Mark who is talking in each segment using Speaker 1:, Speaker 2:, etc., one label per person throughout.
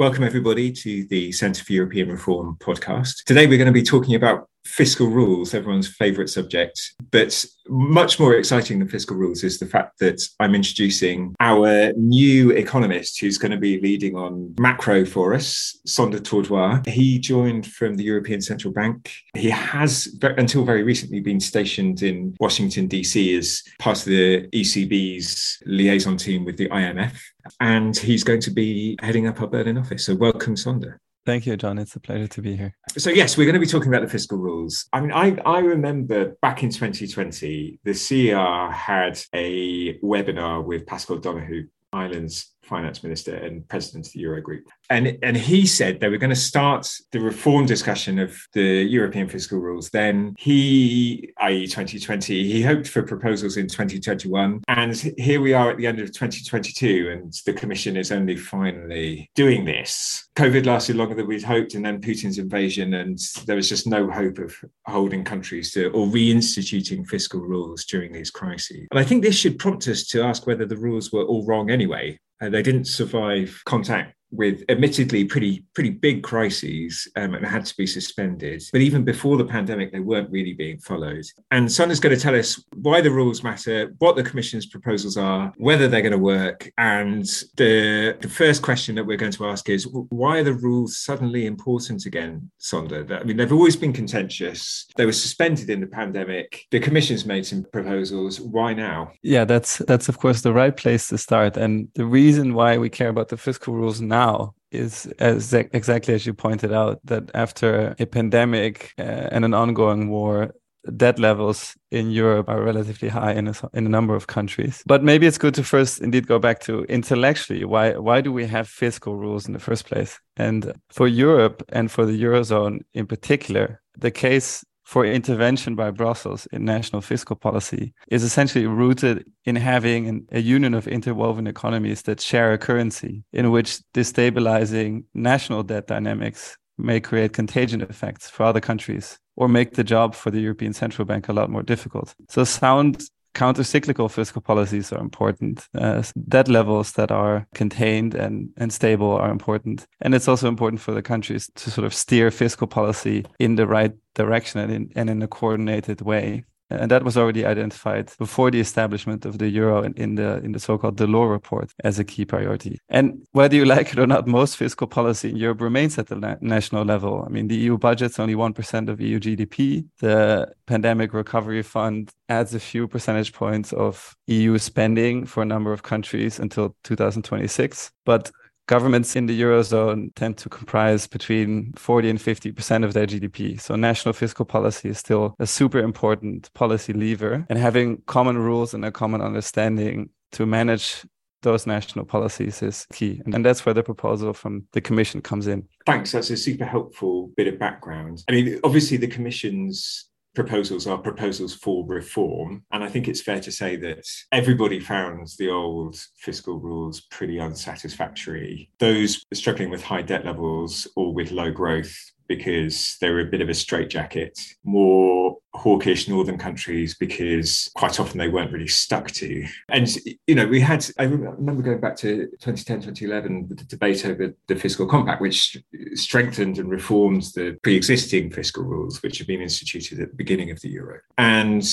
Speaker 1: Welcome, everybody, to the Centre for European Reform podcast. Today, we're going to be talking about fiscal rules, everyone's favorite subject. But much more exciting than fiscal rules is the fact that I'm introducing our new economist who's going to be leading on macro for us, Sander Tordoir. He joined from the European Central Bank. He has, until very recently, been stationed in Washington, D.C. as part of the ECB's liaison team with the IMF. And he's going to be heading up our Berlin office. So, welcome, Sander.
Speaker 2: Thank you, John. It's a pleasure to be here.
Speaker 1: So yes, we're going to be talking about the fiscal rules. I mean, I, I remember back in 2020, the CER had a webinar with Paschal Donohoe, Ireland's finance minister and president of the Eurogroup. And, and he said they were going to start the reform discussion of the European fiscal rules. Then he, i.e., 2020, he hoped for proposals in 2021. And here we are at the end of 2022, and the Commission is only finally doing this. COVID lasted longer than we'd hoped, and then Putin's invasion, and there was just no hope of holding countries to or reinstituting fiscal rules during these crises. And I think this should prompt us to ask whether the rules were all wrong anyway. They didn't survive contact with admittedly pretty pretty big crises um, and had to be suspended. But even before the pandemic, they weren't really being followed. And Sander's going to tell us why the rules matter, what the Commission's proposals are, whether they're going to work. And the the first question that we're going to ask is why are the rules suddenly important again, Sander? I mean, they've always been contentious. They were suspended in the pandemic. The Commission's made some proposals. Why now?
Speaker 2: Yeah, that's that's of course the right place to start. And the reason why we care about the fiscal rules now now is as exactly as you pointed out that after a pandemic uh, and an ongoing war debt levels in Europe are relatively high in a, in a number of countries. But maybe it's good to first indeed go back to intellectually why why do we have fiscal rules in the first place? And for Europe and for the eurozone in particular, the case for intervention by Brussels in national fiscal policy is essentially rooted in having a union of interwoven economies that share a currency in which destabilizing national debt dynamics may create contagion effects for other countries or make the job for the European Central Bank a lot more difficult. So sound counter-cyclical fiscal policies are important. Uh, debt levels that are contained and, and stable are important. And it's also important for the countries to sort of steer fiscal policy in the right direction and in, and in a coordinated way and that was already identified before the establishment of the euro in, in the in the so-called Delors report as a key priority. And whether you like it or not, most fiscal policy in Europe remains at the na national level. I mean, the EU budget's only one percent of EU GDP. The pandemic recovery fund adds a few percentage points of EU spending for a number of countries until 2026, but governments in the eurozone tend to comprise between 40 and 50% of their GDP. So national fiscal policy is still a super important policy lever and having common rules and a common understanding to manage those national policies is key. And that's where the proposal from the Commission comes in.
Speaker 1: Thanks. That's a super helpful bit of background. I mean, obviously, the Commission's proposals are proposals for reform. And I think it's fair to say that everybody found the old fiscal rules pretty unsatisfactory. Those struggling with high debt levels or with low growth because they were a bit of a straitjacket, more hawkish northern countries because quite often they weren't really stuck to. And, you know, we had, I remember going back to 2010, 2011, the debate over the fiscal compact, which strengthened and reformed the pre existing fiscal rules, which had been instituted at the beginning of the euro. And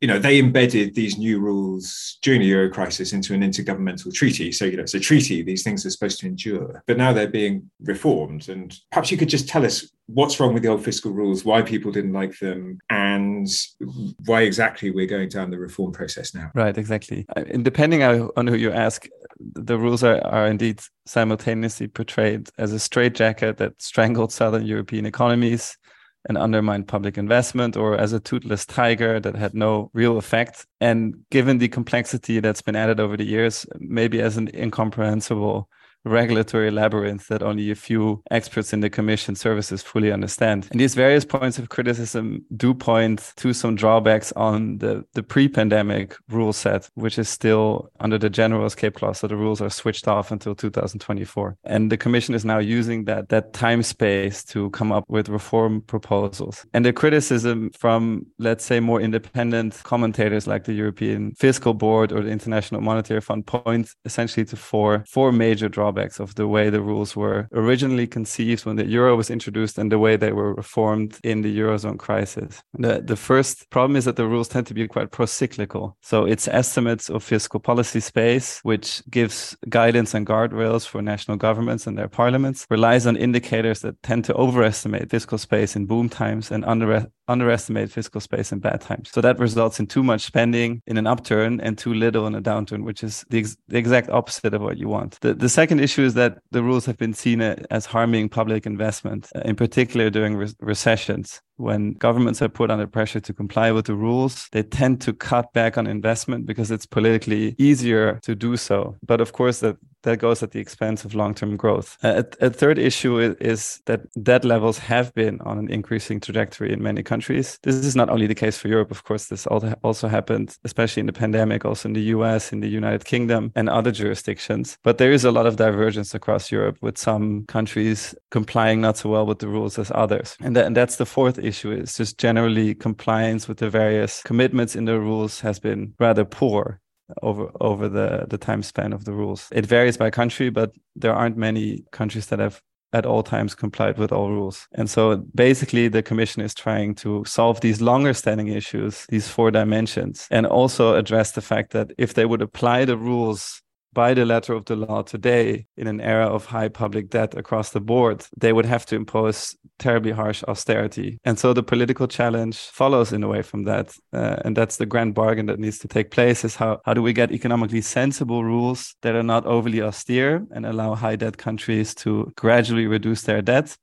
Speaker 1: you know, they embedded these new rules during the euro crisis into an intergovernmental treaty. So, you know, it's a treaty, these things are supposed to endure, but now they're being reformed. And perhaps you could just tell us what's wrong with the old fiscal rules, why people didn't like them, and why exactly we're going down the reform process now.
Speaker 2: Right, exactly. And depending on who you ask, the rules are, are indeed simultaneously portrayed as a straitjacket that strangled Southern European economies and undermined public investment or as a toothless tiger that had no real effect. And given the complexity that's been added over the years, maybe as an incomprehensible regulatory labyrinth that only a few experts in the Commission services fully understand. And these various points of criticism do point to some drawbacks on the, the pre pandemic rule set, which is still under the general escape clause. So the rules are switched off until 2024. And the Commission is now using that, that time space to come up with reform proposals. And the criticism from, let's say, more independent commentators like the European Fiscal Board or the International Monetary Fund points essentially to four, four major drawbacks of the way the rules were originally conceived when the euro was introduced and the way they were reformed in the Eurozone crisis. The, the first problem is that the rules tend to be quite pro-cyclical. So it's estimates of fiscal policy space, which gives guidance and guardrails for national governments and their parliaments, relies on indicators that tend to overestimate fiscal space in boom times and under, underestimate fiscal space in bad times. So that results in too much spending in an upturn and too little in a downturn, which is the, ex- the exact opposite of what you want. The, the second issue is that the rules have been seen as harming public investment, uh, in particular during re- recessions when governments are put under pressure to comply with the rules, they tend to cut back on investment because it's politically easier to do so. But of course, that that goes at the expense of long-term growth. A, a, third issue is, is, that debt levels have been on an increasing trajectory in many countries. This is not only the case for Europe, of course. This also happened, especially in the pandemic, also in the U.S., in the United Kingdom, and other jurisdictions. But there is a lot of divergence across Europe, with some countries complying not so well with the rules as others. And, and that's the fourth issue is just generally compliance with the various commitments in the rules has been rather poor over over the the time span of the rules. It varies by country, but there aren't many countries that have at all times complied with all rules. And so basically the commission is trying to solve these longer standing issues, these four dimensions, and also address the fact that if they would apply the rules by the letter of the law today in an era of high public debt across the board, they would have to impose terribly harsh austerity. And so the political challenge follows in a way from that. Uh, and that's the grand bargain that needs to take place is how, how do we get economically sensible rules that are not overly austere and allow high debt countries to gradually reduce their debt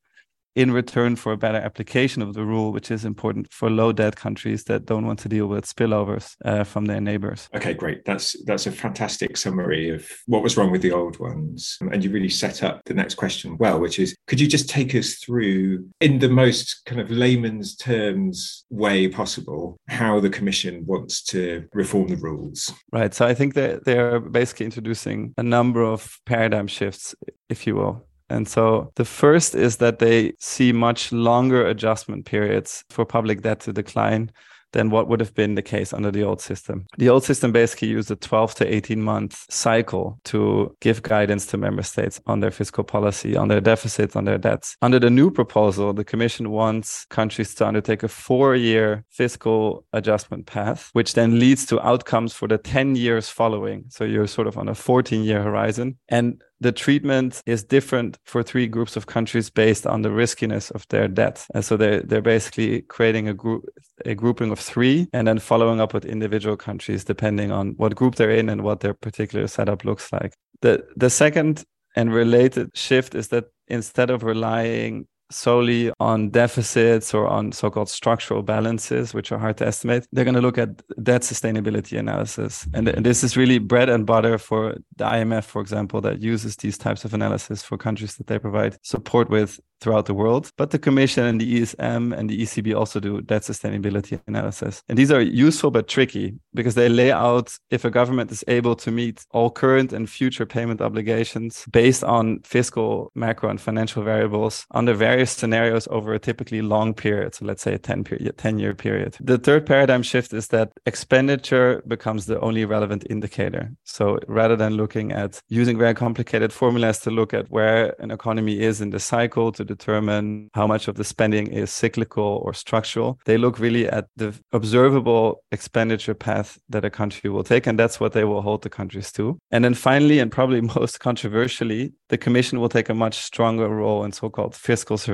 Speaker 2: in return for a better application of the rule, which is important for low debt countries that don't want to deal with spillovers uh, from their neighbors.
Speaker 1: Okay, great. That's that's a fantastic summary of what was wrong with the old ones, and you really set up the next question well, which is, could you just take us through, in the most kind of layman's terms way possible, how the Commission wants to reform the rules?
Speaker 2: Right. So I think that they're basically introducing a number of paradigm shifts, if you will. And so the first is that they see much longer adjustment periods for public debt to decline than what would have been the case under the old system. The old system basically used a 12 to 18 month cycle to give guidance to member states on their fiscal policy, on their deficits, on their debts. Under the new proposal, the Commission wants countries to undertake a four year fiscal adjustment path, which then leads to outcomes for the 10 years following. So you're sort of on a 14 year horizon. And the treatment is different for three groups of countries based on the riskiness of their debt. And so they're, they're basically creating a group, a grouping of three and then following up with individual countries depending on what group they're in and what their particular setup looks like. The, the second and related shift is that instead of relying solely on deficits or on so-called structural balances, which are hard to estimate. They're going to look at debt sustainability analysis. And, and this is really bread and butter for the IMF, for example, that uses these types of analysis for countries that they provide support with throughout the world. But the Commission and the ESM and the ECB also do debt sustainability analysis. And these are useful but tricky because they lay out if a government is able to meet all current and future payment obligations based on fiscal, macro, and financial variables under various scenarios over a typically long period. So let's say a 10, period, 10 year period. The third paradigm shift is that expenditure becomes the only relevant indicator. So rather than looking at using very complicated formulas to look at where an economy is in the cycle to determine how much of the spending is cyclical or structural. They look really at the observable expenditure path that a country will take, and that's what they will hold the countries to. And then finally, and probably most controversially, the Commission will take a much stronger role in so called fiscal surveillance.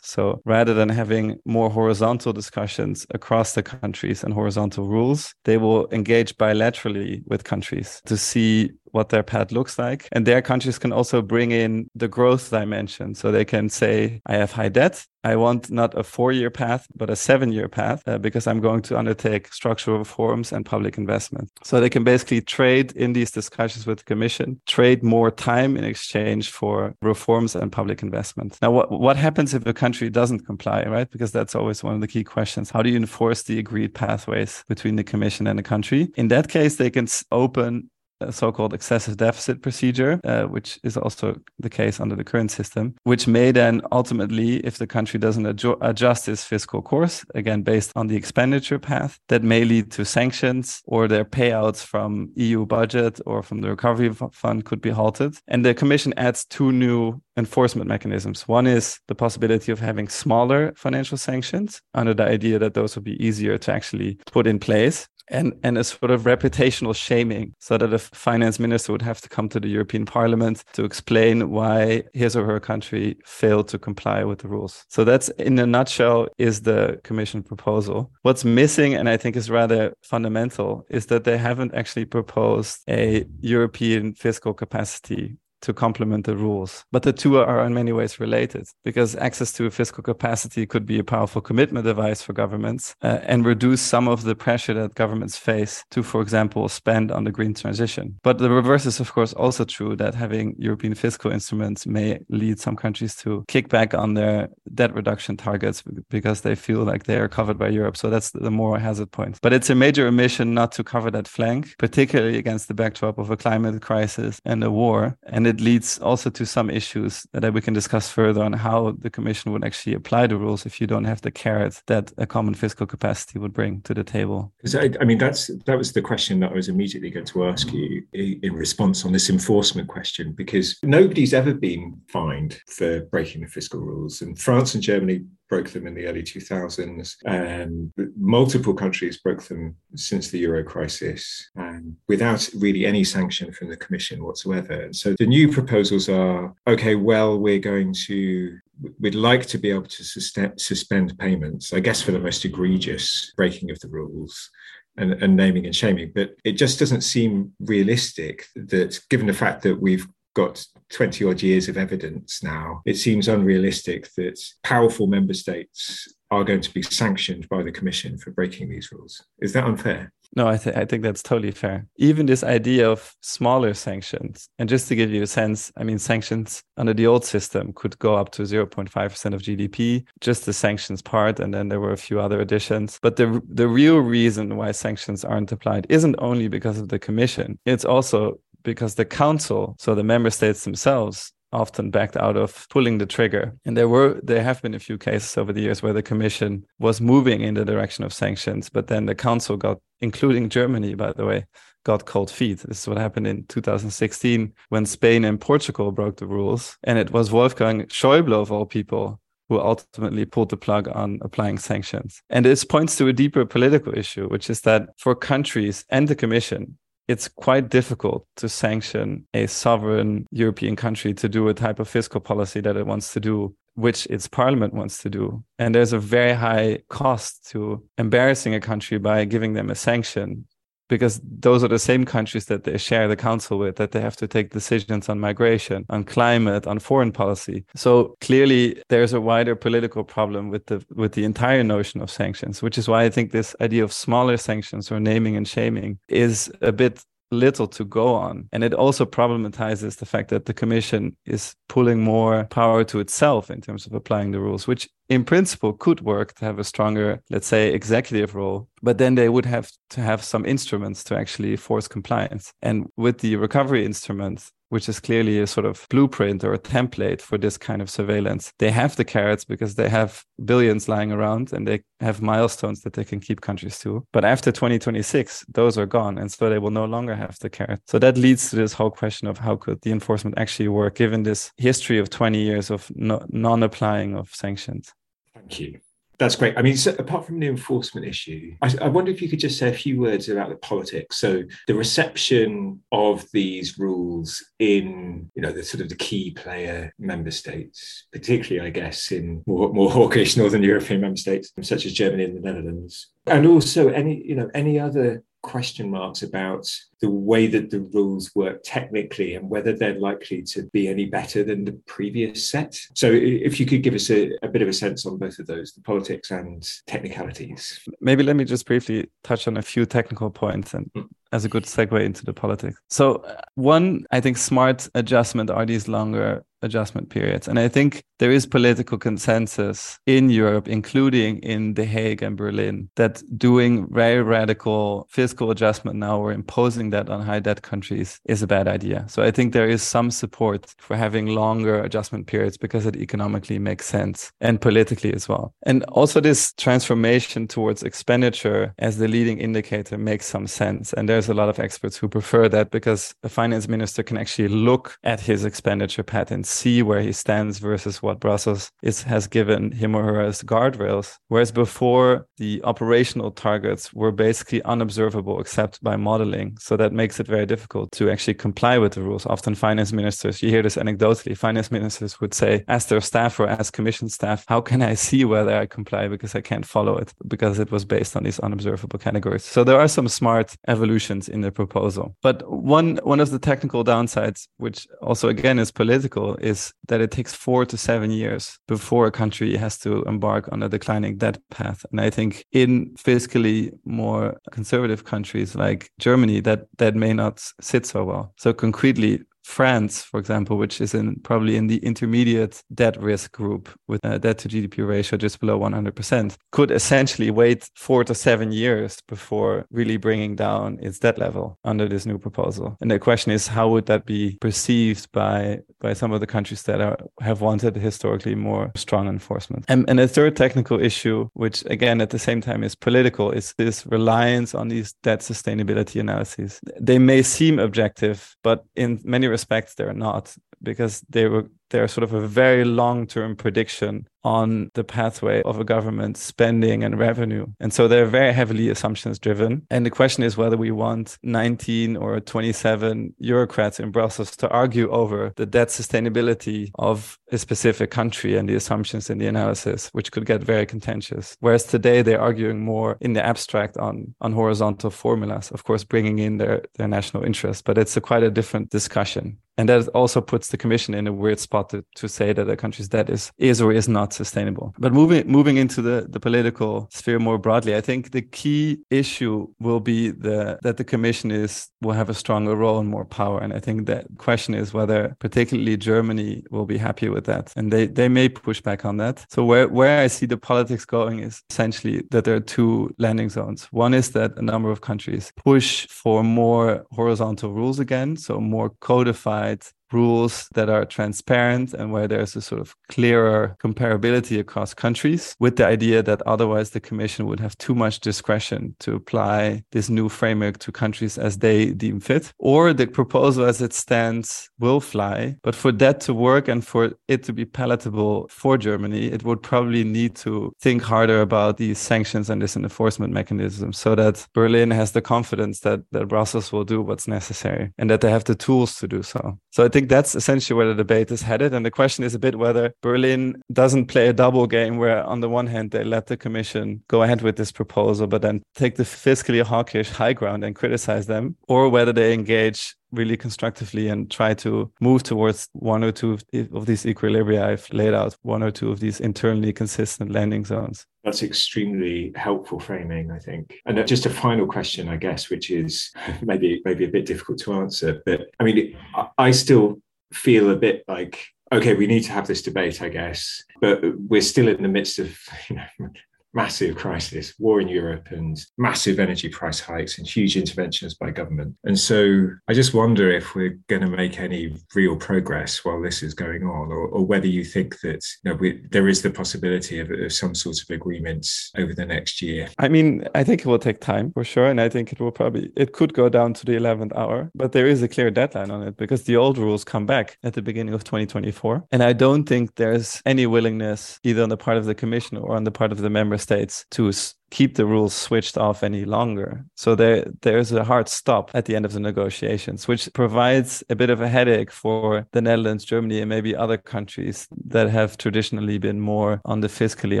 Speaker 2: So rather than having more horizontal discussions across the countries and horizontal rules, they will engage bilaterally with countries to see what their path looks like. And their countries can also bring in the growth dimension. So they can say, I have high debt. I want not a four year path, but a seven year path uh, because I'm going to undertake structural reforms and public investment. So they can basically trade in these discussions with the Commission, trade more time in exchange for reforms and public investment. Now, what, what happens if a country doesn't comply, right? Because that's always one of the key questions. How do you enforce the agreed pathways between the Commission and the country? In that case, they can open so-called excessive deficit procedure, uh, which is also the case under the current system, which may then ultimately, if the country doesn't adju- adjust its fiscal course, again based on the expenditure path, that may lead to sanctions or their payouts from EU budget or from the recovery fund could be halted. And the Commission adds two new enforcement mechanisms. One is the possibility of having smaller financial sanctions under the idea that those would be easier to actually put in place and and a sort of reputational shaming so that a finance minister would have to come to the European Parliament to explain why his or her country failed to comply with the rules. So that's in a nutshell is the commission proposal. What's missing and I think is rather fundamental is that they haven't actually proposed a European fiscal capacity to complement the rules. But the two are in many ways related because access to a fiscal capacity could be a powerful commitment device for governments uh, and reduce some of the pressure that governments face to, for example, spend on the green transition. But the reverse is, of course, also true that having European fiscal instruments may lead some countries to kick back on their debt reduction targets because they feel like they are covered by Europe. So that's the moral hazard point. But it's a major omission not to cover that flank, particularly against the backdrop of a climate crisis and a war. And it leads also to some issues that we can discuss further on how the Commission would actually apply the rules if you don't have the carrot that a common fiscal capacity would bring to the table.
Speaker 1: I, I mean, that's that was the question that I was immediately going to ask you in response on this enforcement question, because nobody's ever been fined for breaking the fiscal rules, and France and Germany broke them in the early 2000s. And multiple countries broke them since the euro crisis and without really any sanction from the Commission whatsoever. So the new proposals are okay, well, we're going to we'd like to be able to suspend payments, I guess, for the most egregious breaking of the rules. And, and, naming and shaming, but it just doesn't seem realistic that, given the fact that we've got 20 odd years of evidence now, it seems unrealistic that powerful member states are going to be sanctioned by the Commission for breaking these rules. Is that unfair?
Speaker 2: No, I, th- I think that's totally fair. Even this idea of smaller sanctions, and just to give you a sense, I mean, sanctions under the old system could go up to 0.5% of GDP, just the sanctions part, and then there were a few other additions. But the the real reason why sanctions aren't applied isn't only because of the Commission; it's also because the council, so the member states themselves, often backed out of pulling the trigger. And there were there have been a few cases over the years where the commission was moving in the direction of sanctions, but then the council got including Germany, by the way, got cold feet. This is what happened in 2016 when Spain and Portugal broke the rules. And it was Wolfgang Schäuble of all people who ultimately pulled the plug on applying sanctions. And this points to a deeper political issue, which is that for countries and the Commission, it's quite difficult to sanction a sovereign European country to do a type of fiscal policy that it wants to do, which its parliament wants to do. And there's a very high cost to embarrassing a country by giving them a sanction because those are the same countries that they share the council with that they have to take decisions on migration on climate on foreign policy. So clearly there's a wider political problem with the with the entire notion of sanctions which is why i think this idea of smaller sanctions or naming and shaming is a bit little to go on. And it also problematizes the fact that the commission is pulling more power to itself in terms of applying the rules, which in principle could work to have a stronger, let's say, executive role. But then they would have to have some instruments to actually force compliance. And with the recovery instruments, which is clearly a sort of blueprint or a template for this kind of surveillance. They have the carrots because they have billions lying around and they have milestones that they can keep countries to. But after 2026, those are gone. And so they will no longer have the carrot. So that leads to this whole question of how could the enforcement actually work given this history of 20 years of no, non applying of sanctions?
Speaker 1: Thank you. That's great. I mean, so apart from the enforcement issue, I, I, wonder if you could just say a few words about the politics. So, the reception of these rules in, you know, the sort of the key player member states, particularly, I guess, in more, more hawkish Northern European member states, such as Germany and the Netherlands, and also any, you know, any other question marks about the way that the rules work technically and whether they're likely to be any better than the previous set. So, if you could give us a, a bit of a sense on both of those, the politics and technicalities.
Speaker 2: Maybe let me just briefly touch on a few technical points and mm. as a good segue into the politics. So, uh, one, I think, smart adjustment are these longer adjustment periods. And I think there is political consensus in Europe, including in The Hague and Berlin, that doing very radical fiscal adjustment now or imposing that on high debt countries is a bad idea. So I think there is some support for having longer adjustment periods because it economically makes sense and politically as well. And also this transformation towards expenditure as the leading indicator makes some sense. And there's a lot of experts who prefer that because a finance minister can actually look at his expenditure patterns see where he stands versus what Brussels is, has given him or her as guardrails. Whereas before, the operational targets were basically unobservable except by modeling. So that makes it very difficult to actually comply with the rules. Often, finance ministers, you hear this anecdotally, finance ministers would say, ask their staff or ask commission staff, how can I see whether I comply because I can't follow it because it was based on these unobservable categories. So there are some smart evolutions in the proposal. But one, one of the technical downsides, which also again is political, is that it takes four to seven years before a country has to embark on a declining debt path. And I think in fiscally more conservative countries like Germany, that that may not sit so well. So concretely, France, for example, which is in probably in the intermediate debt risk group with a debt to GDP ratio just below 100%, could essentially wait four to seven years before really bringing down its debt level under this new proposal. And the question is, how would that be perceived by by some of the countries that are, have wanted historically more strong enforcement? And, and a third technical issue, which again at the same time is political, is this reliance on these debt sustainability analyses. They may seem objective, but in many respects they're not because they were they're sort of a very long term prediction on the pathway of a government spending and revenue. And so they're very heavily assumptions driven. And the question is whether we want 19 or 27 bureaucrats in Brussels to argue over the debt sustainability of a specific country and the assumptions in the analysis, which could get very contentious. Whereas today they're arguing more in the abstract on, on horizontal formulas, of course, bringing in their, their national interest. But it's a quite a different discussion. And that also puts the commission in a weird spot to, to say that a country's debt is, is or is not sustainable. But moving moving into the, the political sphere more broadly, I think the key issue will be the that the commission is will have a stronger role and more power. And I think that question is whether particularly Germany will be happy with that. And they, they may push back on that. So where, where I see the politics going is essentially that there are two landing zones. One is that a number of countries push for more horizontal rules again, so more codified rules that are transparent and where there's a sort of clearer comparability across countries with the idea that otherwise the commission would have too much discretion to apply this new framework to countries as they deem fit or the proposal as it stands will fly. But for that to work and for it to be palatable for germany it would probably need to think harder about these sanctions and this enforcement mechanism so that berlin has the confidence that, that brussels will do what's necessary and that they have the tools to do so. So i think think that's essentially where the debate is headed. And the question is a bit whether Berlin doesn't play a double game where, on the one hand, they let the Commission go ahead with this proposal, but then take the fiscally hawkish high ground and criticize them, or whether they engage really constructively and try to move towards one or two of these equilibria I've laid out, one or two of these internally consistent landing zones.
Speaker 1: That's extremely helpful framing, I think. And just a final question, I guess, which is maybe maybe a bit difficult to answer, but I mean, I still feel a bit like okay, we need to have this debate, I guess, but we're still in the midst of you know, massive crisis, war in Europe, and massive energy price hikes and huge interventions by government. And so I just wonder if we're going to make any real progress while this is going on, or, or whether you think that you know, we, there is the possibility of, of some sort of agreements over the next year.
Speaker 2: I mean, I think it will take time for sure. And I think it will probably, it could go down to the 11th hour, but there is a clear deadline on it because the old rules come back at the beginning of 2024. And I don't think there's any willingness either on the part of the commission or on the part of the member states to keep the rules switched off any longer. So there there's a hard stop at the end of the negotiations, which provides a bit of a headache for the Netherlands, Germany, and maybe other countries that have traditionally been more on the fiscally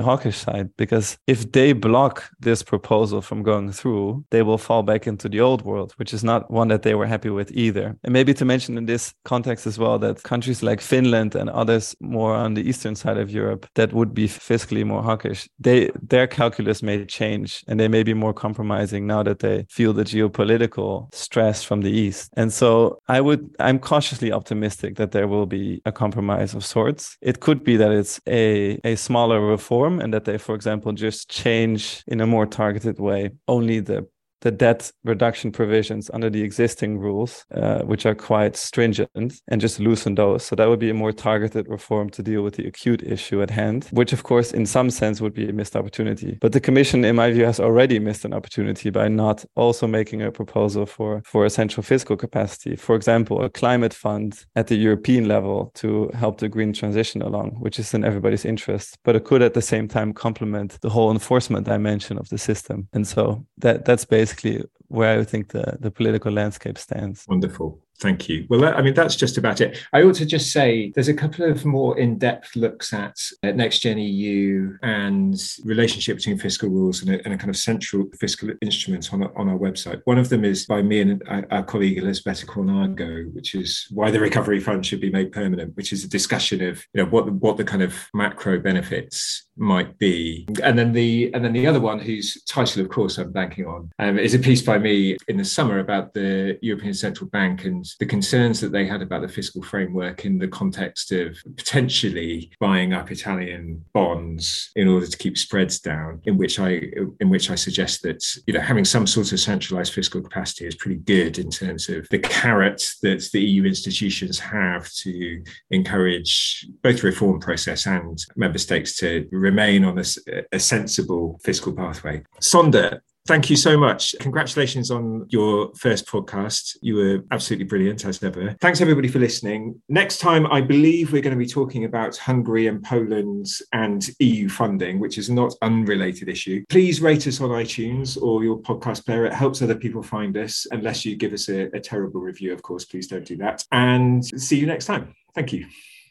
Speaker 2: hawkish side. Because if they block this proposal from going through, they will fall back into the old world, which is not one that they were happy with either. And maybe to mention in this context as well that countries like Finland and others more on the eastern side of Europe that would be fiscally more hawkish, they their calculus may change and they may be more compromising now that they feel the geopolitical stress from the east. And so I would I'm cautiously optimistic that there will be a compromise of sorts. It could be that it's a a smaller reform and that they, for example, just change in a more targeted way only the the debt reduction provisions under the existing rules, uh, which are quite stringent, and just loosen those. So that would be a more targeted reform to deal with the acute issue at hand, which, of course, in some sense would be a missed opportunity. But the Commission, in my view, has already missed an opportunity by not also making a proposal for, for a central fiscal capacity. For example, a climate fund at the European level to help the green transition along, which is in everybody's interest. But it could at the same time complement the whole enforcement dimension of the system. And so that that's basically basically where I think the, the political landscape stands.
Speaker 1: Wonderful. Thank you. Well, I mean, that's just about it. I ought to just say there's a couple of more in depth looks at uh, Next Gen EU and relationship between fiscal rules and a, and a kind of central fiscal instrument on, on our website. One of them is by me and our colleague Elizabeth Cornago, which is why the recovery fund should be made permanent, which is a discussion of you know what what the kind of macro benefits might be. And then the and then the other one, whose title, of course, I'm banking on, um, is a piece by me in the summer about the European Central Bank and the concerns that they had about the fiscal framework in the context of potentially buying up Italian bonds in order to keep spreads down. In which I in which I suggest that you know having some sort of centralized fiscal capacity is pretty good in terms of the carrot that the EU institutions have to encourage both reform process and member states to remain on a, a sensible fiscal pathway. Sander, Thank you so much. Congratulations on your first podcast. You were absolutely brilliant as ever. Thanks everybody for listening. Next time, I believe we're going to be talking about Hungary and Poland and EU funding, which is not unrelated issue. Please rate us on iTunes or your podcast player. It helps other people find us. Unless you give us a, a terrible review, of course, please don't do that. And see you next time. Thank you.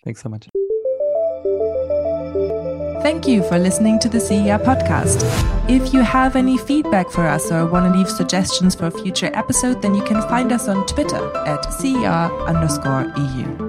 Speaker 2: Thanks so much.
Speaker 3: Thank you for listening to the CER podcast. If you have any feedback for us or want to leave suggestions for a future episode, then you can find us on Twitter at CER underscore EU.